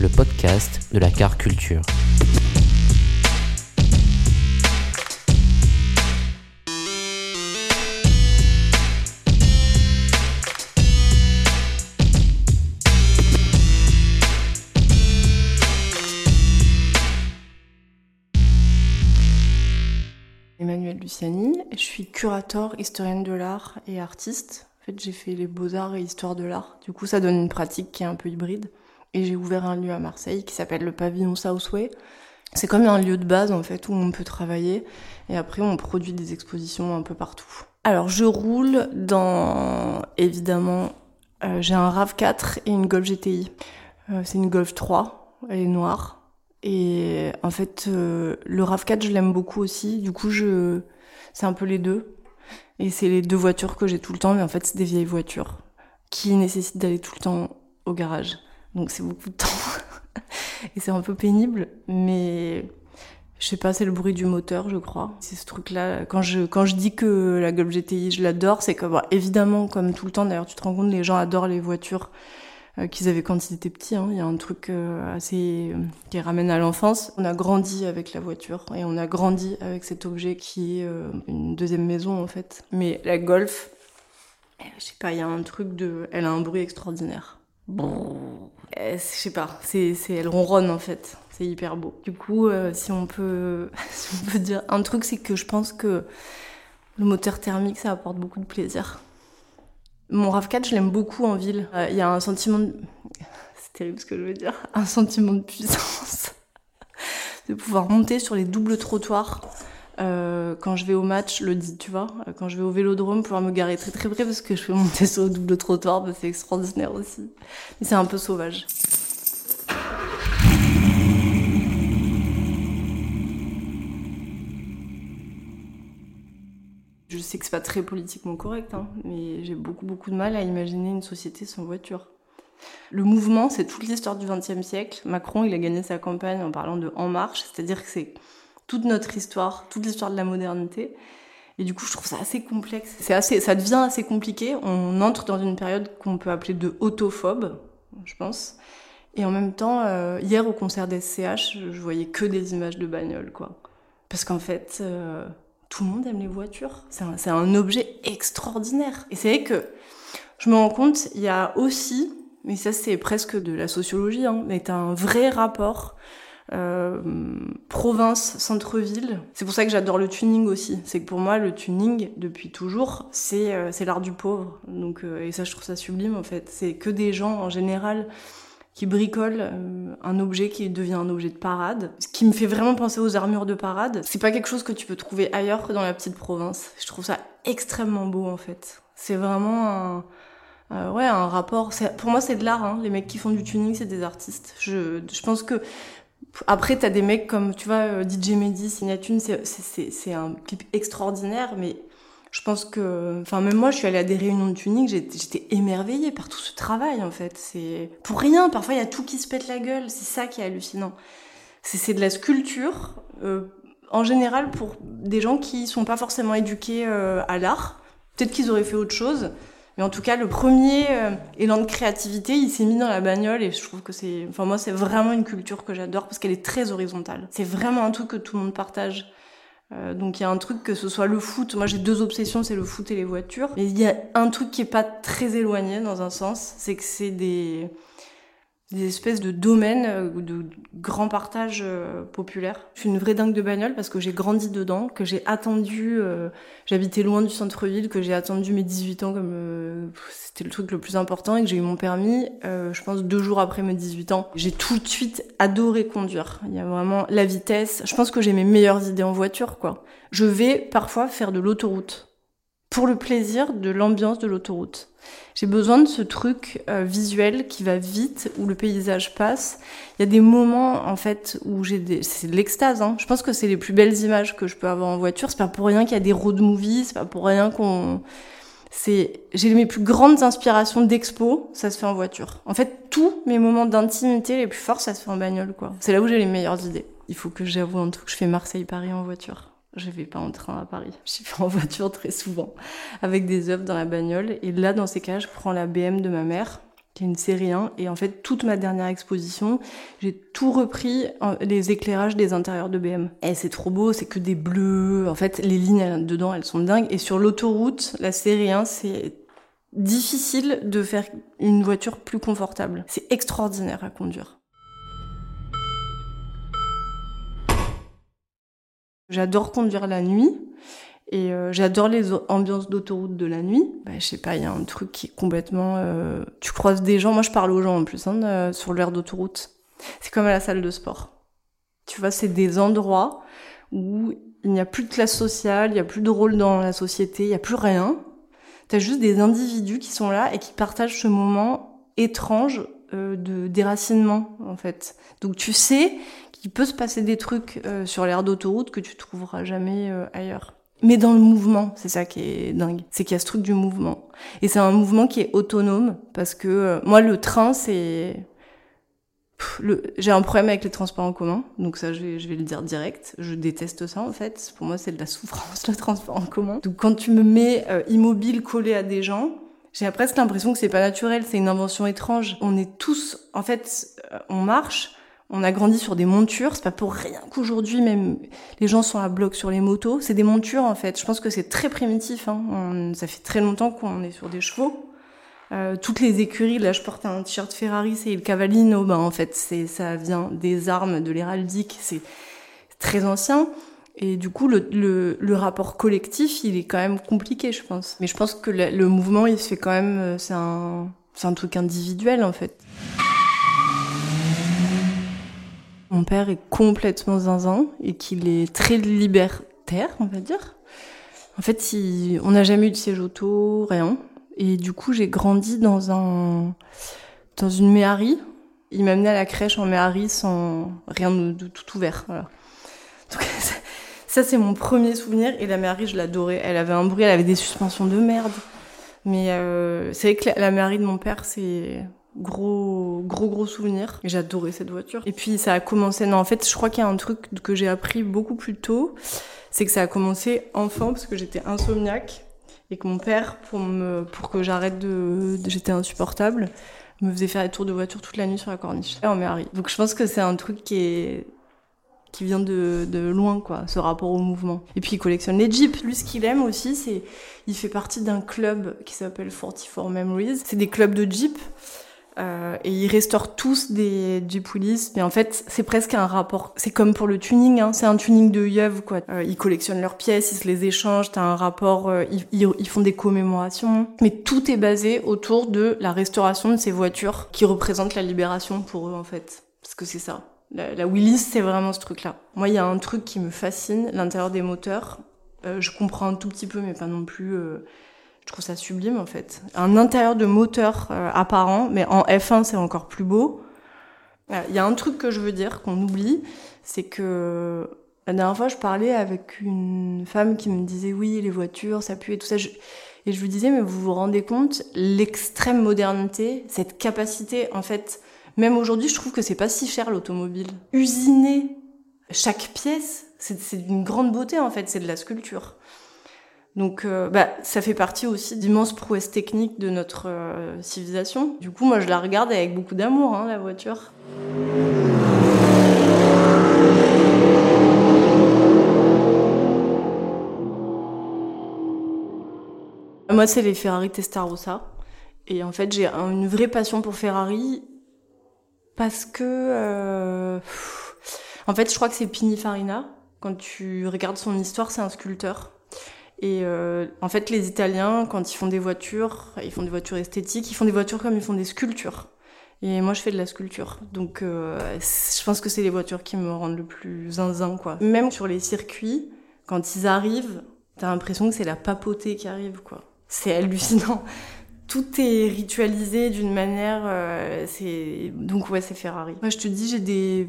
Le podcast de la car culture. Emmanuel Luciani, je suis curateur, historienne de l'art et artiste. J'ai fait les beaux-arts et histoire de l'art. Du coup, ça donne une pratique qui est un peu hybride. Et j'ai ouvert un lieu à Marseille qui s'appelle le pavillon Southway. C'est comme un lieu de base en fait où on peut travailler et après on produit des expositions un peu partout. Alors je roule dans évidemment euh, j'ai un RAV4 et une Golf GTI. Euh, c'est une Golf 3, elle est noire et en fait euh, le RAV4 je l'aime beaucoup aussi. Du coup je c'est un peu les deux et c'est les deux voitures que j'ai tout le temps mais en fait c'est des vieilles voitures qui nécessitent d'aller tout le temps au garage. Donc c'est beaucoup de temps. et c'est un peu pénible, mais je sais pas, c'est le bruit du moteur, je crois. C'est ce truc-là. Quand je, quand je dis que la Golf GTI, je l'adore, c'est que, bah, évidemment, comme tout le temps, d'ailleurs, tu te rends compte, les gens adorent les voitures qu'ils avaient quand ils étaient petits. Hein. Il y a un truc euh, assez, euh, qui ramène à l'enfance. On a grandi avec la voiture et on a grandi avec cet objet qui est euh, une deuxième maison, en fait. Mais la Golf, je sais pas, il y a un truc de, elle a un bruit extraordinaire. Bon, je sais pas, c'est, elle ronronne en fait, c'est hyper beau. Du coup, euh, si on peut, si on peut dire un truc, c'est que je pense que le moteur thermique, ça apporte beaucoup de plaisir. Mon RAV4, je l'aime beaucoup en ville. Euh, Il y a un sentiment de, c'est terrible ce que je veux dire, un sentiment de puissance, de pouvoir monter sur les doubles trottoirs. Euh, quand je vais au match, le dit, tu vois, euh, quand je vais au vélodrome, pouvoir me garer très très près parce que je peux monter sur le double trottoir, c'est extraordinaire aussi. Mais c'est un peu sauvage. Je sais que c'est pas très politiquement correct, hein, mais j'ai beaucoup beaucoup de mal à imaginer une société sans voiture. Le mouvement, c'est toute l'histoire du XXe siècle. Macron, il a gagné sa campagne en parlant de En Marche, c'est-à-dire que c'est toute notre histoire, toute l'histoire de la modernité. Et du coup, je trouve ça assez complexe. C'est assez, ça devient assez compliqué. On entre dans une période qu'on peut appeler de autophobe, je pense. Et en même temps, euh, hier au concert des SCH, je voyais que des images de bagnoles, quoi. Parce qu'en fait, euh, tout le monde aime les voitures. C'est un, un objet extraordinaire. Et c'est vrai que je me rends compte, il y a aussi, mais ça c'est presque de la sociologie, hein, mais t'as un vrai rapport euh, province, centre-ville. C'est pour ça que j'adore le tuning aussi. C'est que pour moi, le tuning, depuis toujours, c'est euh, l'art du pauvre. Donc, euh, et ça, je trouve ça sublime en fait. C'est que des gens en général qui bricolent euh, un objet qui devient un objet de parade. Ce qui me fait vraiment penser aux armures de parade. C'est pas quelque chose que tu peux trouver ailleurs que dans la petite province. Je trouve ça extrêmement beau en fait. C'est vraiment un, euh, rapport. Pour moi, c'est de l'art. Hein. Les mecs qui font du tuning, c'est des artistes. Je, pense que après, t'as des mecs comme, tu vois, euh, DJ Mehdi, Signatune, c'est un clip extraordinaire, mais je pense que, enfin, même moi, je suis allée à des réunions de tuning, j'étais émerveillée par tout ce travail, en fait. C'est pour rien. Parfois, il y a tout qui se pète la gueule. C'est ça qui est hallucinant. C'est c'est de la sculpture, euh, en général, pour des gens qui sont pas forcément éduqués euh, à l'art. Peut-être qu'ils auraient fait autre chose. Mais en tout cas, le premier euh, élan de créativité, il s'est mis dans la bagnole et je trouve que c'est, enfin moi, c'est vraiment une culture que j'adore parce qu'elle est très horizontale. C'est vraiment un truc que tout le monde partage. Euh, donc il y a un truc que ce soit le foot. Moi, j'ai deux obsessions, c'est le foot et les voitures. Mais il y a un truc qui est pas très éloigné dans un sens, c'est que c'est des des espèces de domaines euh, ou de grands partages euh, populaires. Je suis une vraie dingue de bagnole parce que j'ai grandi dedans, que j'ai attendu, euh, j'habitais loin du centre-ville, que j'ai attendu mes 18 ans comme c'était le truc le plus important et que j'ai eu mon permis, je pense deux jours après mes 18 ans. J'ai tout de suite adoré conduire. Il y a vraiment la vitesse. Je pense que j'ai mes meilleures idées en voiture, quoi. Je vais parfois faire de l'autoroute pour le plaisir de l'ambiance de l'autoroute. J'ai besoin de ce truc euh, visuel qui va vite, où le paysage passe. Il y a des moments, en fait, où j'ai des... C'est de l'extase, hein. Je pense que c'est les plus belles images que je peux avoir en voiture. C'est pas pour rien qu'il y a des road movies, c'est pas pour rien qu'on... C'est... J'ai mes plus grandes inspirations d'expo, ça se fait en voiture. En fait, tous mes moments d'intimité les plus forts, ça se fait en bagnole, quoi. C'est là où j'ai les meilleures idées. Il faut que j'avoue un truc, je fais Marseille-Paris en voiture. Je vais pas en train à Paris. Je vais en voiture très souvent, avec des œuvres dans la bagnole. Et là, dans ces cas, je prends la BM de ma mère, qui est une série 1. Et en fait, toute ma dernière exposition, j'ai tout repris, les éclairages des intérieurs de BM. Et c'est trop beau, c'est que des bleus. En fait, les lignes dedans, elles sont dingues. Et sur l'autoroute, la série 1, c'est difficile de faire une voiture plus confortable. C'est extraordinaire à conduire. J'adore conduire la nuit et euh, j'adore les ambiances d'autoroute de la nuit. Bah, je sais pas, il y a un truc qui est complètement... Euh, tu croises des gens, moi je parle aux gens en plus, hein, euh, sur l'air d'autoroute. C'est comme à la salle de sport. Tu vois, c'est des endroits où il n'y a plus de classe sociale, il n'y a plus de rôle dans la société, il n'y a plus rien. T'as juste des individus qui sont là et qui partagent ce moment étrange de déracinement en fait. Donc tu sais il peut se passer des trucs euh, sur l'aire d'autoroute que tu trouveras jamais euh, ailleurs. Mais dans le mouvement, c'est ça qui est dingue. C'est qu'il y a ce truc du mouvement. Et c'est un mouvement qui est autonome parce que euh, moi, le train, c'est... J'ai un problème avec les transports en commun, donc ça je vais, je vais, le dire direct. Je déteste ça en fait. Pour moi c'est de la souffrance le transport en commun. Donc quand tu me mets immobile collé à des gens, j'ai presque l'impression que c'est pas naturel, c'est une invention étrange. On est tous, en fait, on marche, on a grandi sur des montures, c'est pas pour rien qu'aujourd'hui même les gens sont à bloc sur les motos. C'est des montures en fait. Je pense que c'est très primitif. Hein. ça fait très longtemps qu'on est sur des chevaux. Euh, toutes les écuries, là je porte un t-shirt Ferrari, c'est le Cavallino. Ben en fait c'est ça vient des armes, de l'héraldique. C'est très ancien. Et du coup, le, le, rapport collectif, il est quand même compliqué, je pense. Mais je pense que le, le mouvement, il se fait quand même, euh, c'est un, c'est un truc individuel, en fait. Mon père est complètement zinzin et qu'il est très libertaire, on va dire. En fait, on n'a jamais eu de siège auto, rien. Et du coup, j'ai grandi dans un dans une méhari. Il m'a amené à la crèche en méhari sans rien de, tout ouvert. Voilà. Donc, ça, c'est mon premier souvenir. Et la méhari, je l'adorais. Elle avait un bruit, elle avait des suspensions de merde. Mais euh, c'est vrai que la, la de mon père, c'est gros gros gros souvenir. J'adorais cette voiture. Et puis ça a commencé. Non, en fait, je crois qu'il y a un truc que j'ai appris beaucoup plus tôt, c'est que ça a commencé enfant parce que j'étais insomniaque et que mon père, pour me pour que j'arrête de, j'étais insupportable, me faisait faire des tours de voiture toute la nuit sur la corniche. Et on m'est Donc je pense que c'est un truc qui est qui vient de, de, loin, quoi, ce rapport au mouvement. Et puis il collectionne les jeeps. Lui, ce qu'il aime aussi, c'est il fait partie d'un club qui s'appelle 44 Memories. C'est des clubs de jeeps euh, et ils restaurent tous des Jeep mais en fait c'est presque un rapport. C'est comme pour le tuning, hein, c'est un tuning de yeuve quoi. Euh, ils collectionnent leurs pièces, ils se les échangent, t'as un rapport, euh, ils, ils, font des commémorations, mais tout est basé autour de la restauration de ces voitures qui représentent la libération pour eux en fait, parce que c'est ça. La, la Willis c'est vraiment ce truc-là. Moi il y a un truc qui me fascine, l'intérieur des moteurs. je comprends un tout petit peu, mais pas non plus je trouve ça sublime en fait. Un intérieur de moteur euh, apparent, mais en F1 c'est encore plus beau. Il y a un truc que je veux dire qu'on oublie, c'est que la dernière fois je parlais avec une femme qui me disait oui les voitures ça pue et tout ça. Et je lui disais mais vous vous rendez compte l'extrême modernité, cette capacité en fait. Même aujourd'hui je trouve que c'est pas si cher l'automobile. Usiner chaque pièce, c'est d'une grande beauté en fait, c'est de la sculpture. Donc euh, bah, ça fait partie aussi d'immenses prouesses techniques de notre euh, civilisation. Du coup, moi, je la regarde avec beaucoup d'amour, hein, la voiture. Moi, c'est les Ferrari Testarossa. Et en fait, j'ai une vraie passion pour Ferrari Parce que, euh, en fait, je crois que c'est Pininfarina. Quand tu regardes son histoire, c'est un sculpteur. Et euh, en fait, les Italiens, quand ils font des voitures, ils font des voitures esthétiques, ils font des voitures comme ils font des sculptures. Et moi, je fais de la sculpture. Donc, euh, je pense que c'est les voitures qui me rendent le plus zinzin, quoi. Même sur les circuits, quand ils arrivent, t'as l'impression que c'est la papauté qui arrive, quoi. C'est hallucinant. Tout est ritualisé d'une manière. Euh, donc ouais, c'est Ferrari. Moi, je te dis, j'ai des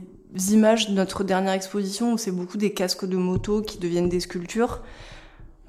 images de notre dernière exposition où c'est beaucoup des casques de moto qui deviennent des sculptures.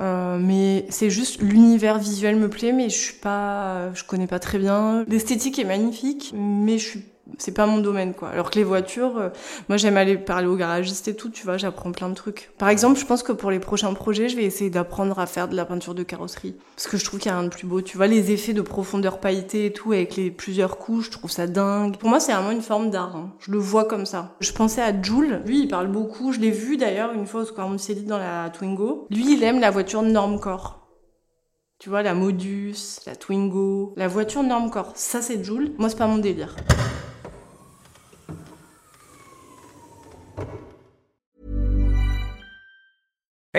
Euh, mais c'est juste l'univers visuel me plaît, mais je suis pas, je connais pas très bien. L'esthétique est magnifique, mais je suis c'est pas mon domaine quoi. Alors que les voitures, euh, moi j'aime aller parler aux garagistes et tout, tu vois, j'apprends plein de trucs. Par exemple, je pense que pour les prochains projets, je vais essayer d'apprendre à faire de la peinture de carrosserie parce que je trouve qu'il y a rien de plus beau, tu vois, les effets de profondeur pailletée et tout avec les plusieurs couches, je trouve ça dingue. Pour moi, c'est vraiment une forme d'art. Hein. Je le vois comme ça. Je pensais à Jules, lui il parle beaucoup, je l'ai vu d'ailleurs une fois au Square dit dans la Twingo. Lui, il aime la voiture normcore. Tu vois, la Modus, la Twingo, la voiture normcore. Ça, c'est Jules. Moi, c'est pas mon délire.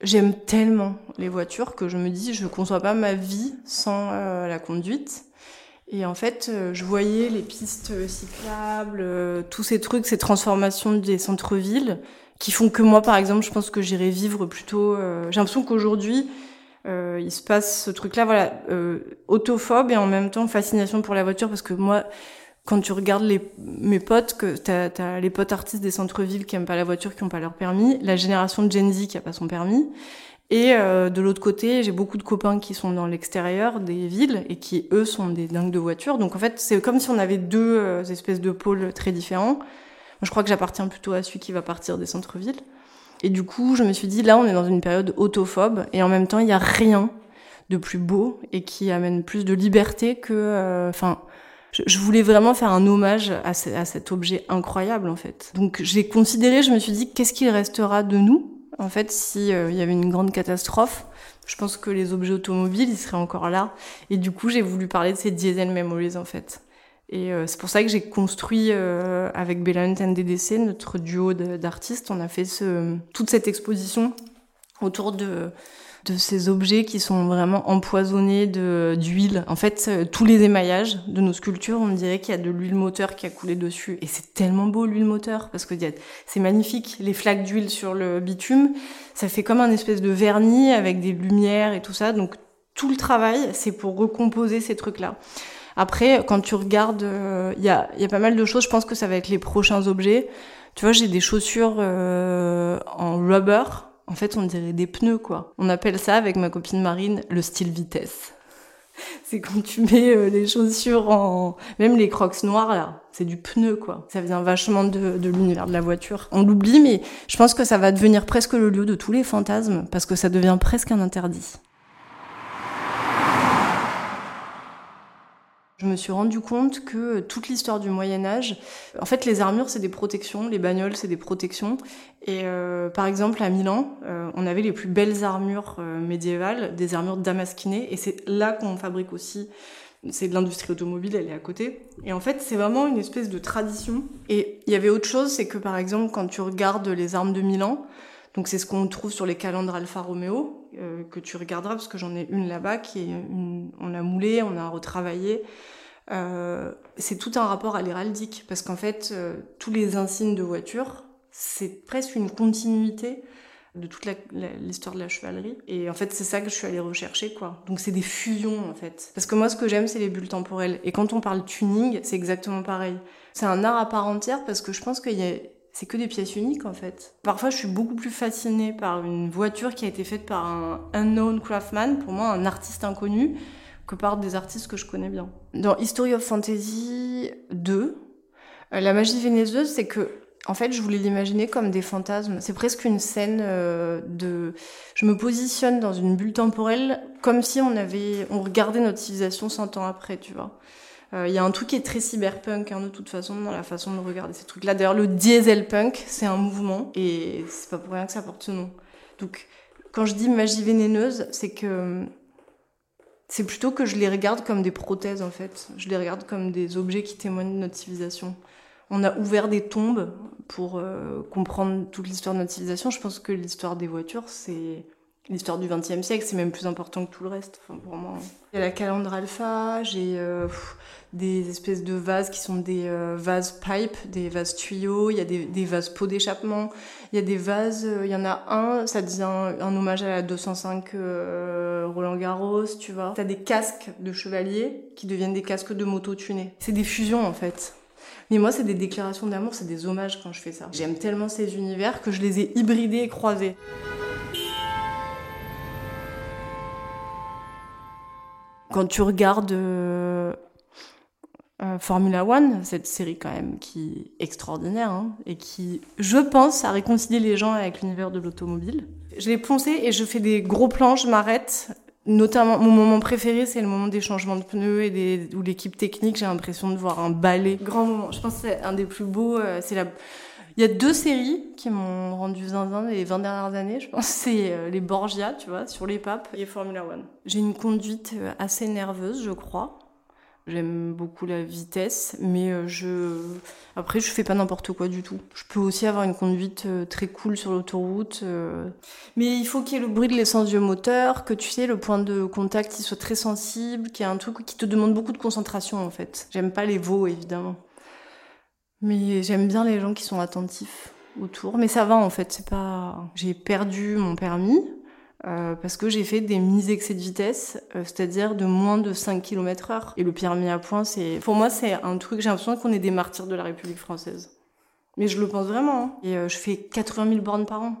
J'aime tellement les voitures que je me dis je ne conçois pas ma vie sans euh, la conduite. Et en fait, euh, je voyais les pistes cyclables, euh, tous ces trucs, ces transformations des centres-villes qui font que moi, par exemple, je pense que j'irai vivre plutôt. J'ai l'impression qu'aujourd'hui, il se passe ce truc-là, voilà, autophobe et en même temps fascination pour la voiture parce que moi, quand tu regardes les, mes potes, que t'as as les potes artistes des centres-villes qui aiment pas la voiture, qui ont pas leur permis, la génération de Gen Z qui a pas son permis, et euh, de l'autre côté, j'ai beaucoup de copains qui sont dans l'extérieur des villes et qui eux sont des dingues de voiture. Donc en fait, c'est comme si on avait deux euh, espèces de pôles très différents. Moi, je crois que j'appartiens plutôt à celui qui va partir des centres-villes. Et du coup, je me suis dit là, on est dans une période autophobe et en même temps, il y a rien de plus beau et qui amène plus de liberté que, euh, je, voulais vraiment faire un hommage à, cet objet incroyable en fait. Donc j'ai considéré, je me suis dit, qu'est-ce qu'il restera de nous en fait si euh, y avait une grande catastrophe? Je pense que les objets automobiles, ils seraient encore là. Et du coup, j'ai voulu parler de ces diesel memories en fait. Et euh, c'est pour ça que j'ai construit euh, avec Bella NDDC, notre duo d'artistes, on a fait toute cette exposition autour de de ces objets qui sont vraiment empoisonnés d'huile. En fait, euh, tous les émaillages de nos sculptures, on dirait qu'il y a de l'huile moteur qui a coulé dessus. Et c'est tellement beau l'huile moteur parce que c'est magnifique. Les flaques d'huile sur le bitume, ça fait comme un espèce de vernis avec des lumières et tout ça. Donc tout le travail, c'est pour recomposer ces trucs-là. Après, quand tu regardes, euh, il y, a, y, a, pas mal de choses. Je pense que ça va être les prochains objets. Tu vois, j'ai des chaussures euh, en rubber en fait, on dirait des pneus, quoi. On appelle ça, avec ma copine Marine, le style vitesse. C'est quand tu mets euh, les chaussures en... Même les crocs noirs, là, c'est du pneu, quoi. Ça vient vachement de, de l'univers de la voiture. On l'oublie, mais je pense que ça va devenir presque le lieu de tous les fantasmes, parce que ça devient presque un interdit. Je me suis rendu compte que toute l'histoire du Moyen Âge, en fait, les armures c'est des protections, les bagnoles c'est des protections. Et euh, par exemple à Milan, euh, on avait les plus belles armures euh, médiévales, des armures damasquinées, et c'est là qu'on fabrique aussi. C'est de l'industrie automobile, elle est à côté. Et en fait, c'est vraiment une espèce de tradition. Et il y avait autre chose, c'est que par exemple, quand tu regardes les armes de Milan, Donc c'est ce qu'on trouve sur les calendres Alfa Romeo, que tu regarderas parce que j'en ai une là-bas qui est on a moulé, on a retravaillé. Euh, c'est tout un rapport à l'héraldique, parce qu'en fait, euh, tous les insignes de voiture, c'est presque une continuité de toute l'histoire de la chevalerie. Et en fait, c'est ça que je suis allée rechercher, quoi. Donc c'est des fusions, en fait. Parce que moi, ce que j'aime, c'est les bulles temporelles. Et quand on parle tuning, c'est exactement pareil. C'est un art à part entière, parce que je pense qu'il y a c'est que des pièces uniques en fait. Parfois, je suis beaucoup plus fascinée par une voiture qui a été faite par un unknown craftsman, pour moi un artiste inconnu, que par des artistes que je connais bien. Dans History of Fantasy 2, euh, la magie vénézeuse, c'est que en fait, je voulais l'imaginer comme des fantasmes. C'est presque une scène euh, de. Je me positionne dans une bulle temporelle comme si on avait, on regardait notre civilisation 100 ans après, tu vois. Euh, il y a un truc qui est très cyberpunk, hein, de toute façon, dans la façon de regarder ces trucs-là. D'ailleurs, le dieselpunk, c'est un mouvement, et c'est pas pour rien que ça porte ce nom. Donc, quand je dis magie vénéneuse, c'est que c'est plutôt que je les regarde comme des prothèses en fait. Je les regarde comme des objets qui témoignent de notre civilisation. On a ouvert des tombes pour euh, comprendre toute l'histoire de notre civilisation. Je pense que l'histoire des voitures, c'est l'histoire du XXe siècle, c'est même plus important que tout le reste. Enfin, pour moi. Il y a la calandre alpha, j'ai euh, des espèces de vases qui sont des euh, vases pipe, des vases tuyaux, il y a des, des vases pots d'échappement, il y a des vases, euh, il y en a un, ça dit un, hommage à la 205 Roland Garros, tu vois. T'as des casques de chevaliers qui deviennent des casques de moto tunés. C'est des fusions en fait. Mais moi, c'est des déclarations d'amour, c'est des hommages quand je fais ça. J'aime tellement ces univers que je les ai hybridés et croisés. Quand tu regardes euh, euh, Formula One, cette série quand même qui est extraordinaire hein, et qui, je pense, a réconcilié les gens avec l'univers de l'automobile. Je l'ai poncé et je fais des gros plans, je m'arrête. Notamment, mon moment préféré, c'est le moment des changements de pneus et des, où l'équipe technique, j'ai l'impression de voir un ballet. Grand moment. Je pense que c'est un des plus beaux. Euh, c'est la il y a deux séries qui m'ont rendu zinzin les 20 dernières années, je pense. C'est euh, les Borgia, tu vois, sur les papes et Formula One. J'ai une conduite euh, assez nerveuse, je crois. J'aime beaucoup la vitesse, mais euh, je après je fais pas n'importe quoi du tout. Je peux aussi avoir une conduite très cool sur l'autoroute, mais il faut qu'il y ait le bruit de l'essence du moteur, que tu sais le point de contact il soit très sensible, qu'il y ait un truc qui te demande beaucoup de concentration en fait. J'aime pas les veaux évidemment. Mais j'aime bien les gens qui sont attentifs autour. Mais ça va en fait, c'est pas. J'ai perdu mon permis euh, parce que j'ai fait des mises excès de vitesse, euh, c'est-à-dire de moins de 5 km heure. Et le permis à points, c'est. Pour moi, c'est un truc. J'ai l'impression qu'on est des martyrs de la République française. Mais je le pense vraiment. Hein. Et euh, je fais 80 000 bornes par an.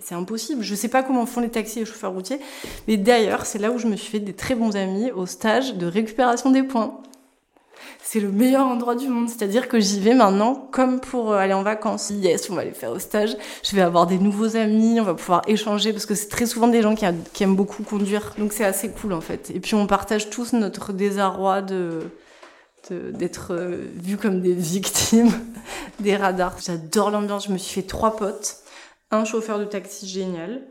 C'est impossible. Je sais pas comment font les taxis et les chauffeurs routiers. Mais d'ailleurs, c'est là où je me suis fait des très bons amis au stage de récupération des points c'est le meilleur endroit du monde. C'est-à-dire que j'y vais maintenant comme pour euh, aller en vacances. Yes, on va aller faire au stage. Je vais avoir des nouveaux amis, on va pouvoir échanger parce que c'est très souvent des gens qui, aiment beaucoup conduire. Donc c'est assez cool en fait. Et puis on partage tous notre désarroi de d'être euh, vus comme des victimes des radars. J'adore l'ambiance. Je me suis fait trois potes, un chauffeur de taxi génial,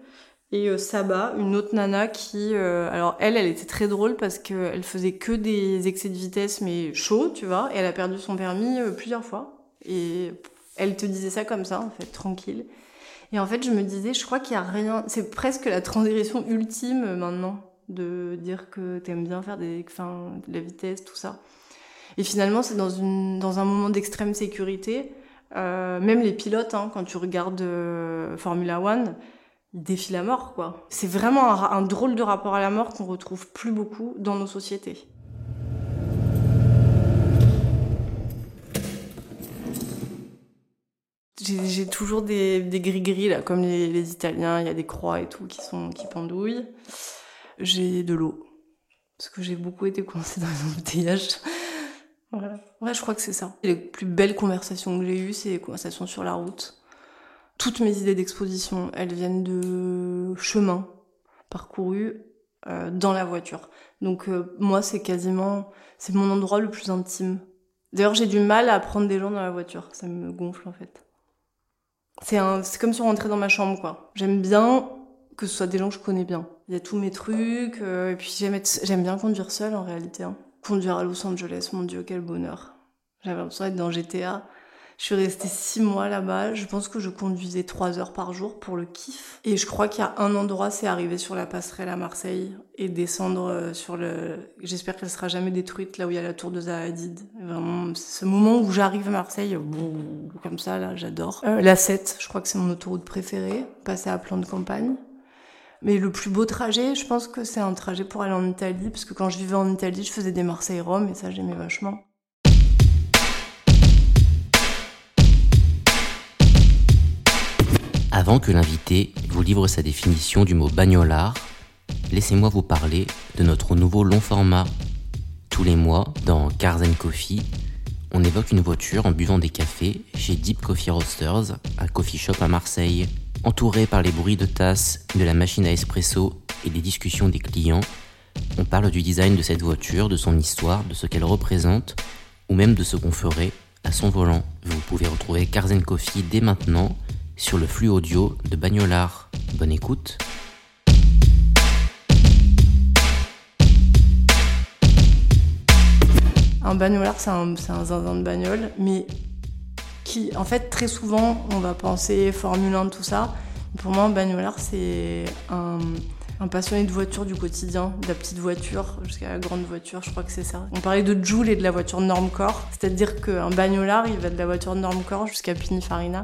et euh, Saba, une autre nana qui, euh, alors elle, elle était très drôle parce qu'elle faisait que des excès de vitesse mais chaud, tu vois, et elle a perdu son permis euh, plusieurs fois. Et elle te disait ça comme ça, en fait, tranquille. Et en fait, je me disais, je crois qu'il y a rien, c'est presque la transgression ultime maintenant de dire que t'aimes bien faire des, de la vitesse, tout ça. Et finalement, c'est dans une, dans un moment d'extrême sécurité. même les pilotes, hein, quand tu regardes Formula One, défie la mort, quoi. C'est vraiment un, drôle de rapport à la mort qu'on retrouve plus beaucoup dans nos sociétés. J'ai toujours des, gris-gris, là, comme les, Italiens, il y a des croix et tout qui, sont, qui pendouillent. J'ai de l'eau, parce que j'ai beaucoup été coincée dans les embouteillages. voilà. Ouais, je crois que c'est ça. Les plus belles conversations que j'ai eues, c'est les conversations sur la route toutes mes idées d'exposition, elles viennent de chemins parcourus euh, dans la voiture. Donc euh, moi, c'est quasiment, c'est mon endroit le plus intime. D'ailleurs, j'ai du mal à prendre des gens dans la voiture. Ça me gonfle en fait. C'est un, c'est comme si on rentrait dans ma chambre, quoi. J'aime bien que ce soit des gens que je connais bien. Il y a tous mes trucs, euh, et puis j'aime, j'aime bien conduire seul en réalité. Hein. Conduire à Los Angeles, mon dieu, quel bonheur. J'avais l'impression d'être dans GTA Je suis restée six mois là-bas. Je pense que je conduisais trois heures par jour pour le kiff. Et je crois qu'il y a un endroit, c'est arriver sur la passerelle à Marseille et descendre euh, sur le. J'espère qu'elle sera jamais détruite là où il y a la tour de Zahadid. Vraiment, ce moment où j'arrive à Marseille, comme ça là, j'adore. Euh, la 7, je crois que c'est mon autoroute préférée. Passer à plan de campagne. Mais le plus beau trajet, je pense que c'est un trajet pour aller en Italie, parce que quand je vivais en Italie, je faisais des Marseille-Rome, et ça j'aimais vachement. Avant que l'invité vous livre sa définition du mot bagnolard, laissez-moi vous parler de notre nouveau long format. Tous les mois, dans Cars Coffee, on évoque une voiture en buvant des cafés chez Deep Coffee Roasters, un coffee shop à Marseille. Entouré par les bruits de tasses, de la machine à espresso et des discussions des clients, on parle du design de cette voiture, de son histoire, de ce qu'elle représente, ou même de ce qu'on ferait à son volant. Vous pouvez retrouver Cars Coffee dès maintenant sur le flux audio de Bagnolard. Bonne écoute. Un bagnolard, c'est un, zinzin de bagnole, mais qui, en fait, très souvent, on va penser Formule 1, tout ça. Pour moi, un bagnolard, c'est un, passionné de voiture du quotidien, de la petite voiture jusqu'à la grande voiture, je crois que c'est ça. On parlait de Joule et de la voiture Normcore, c'est-à-dire qu'un bagnolard, il va de la voiture Normcore jusqu'à Pininfarina.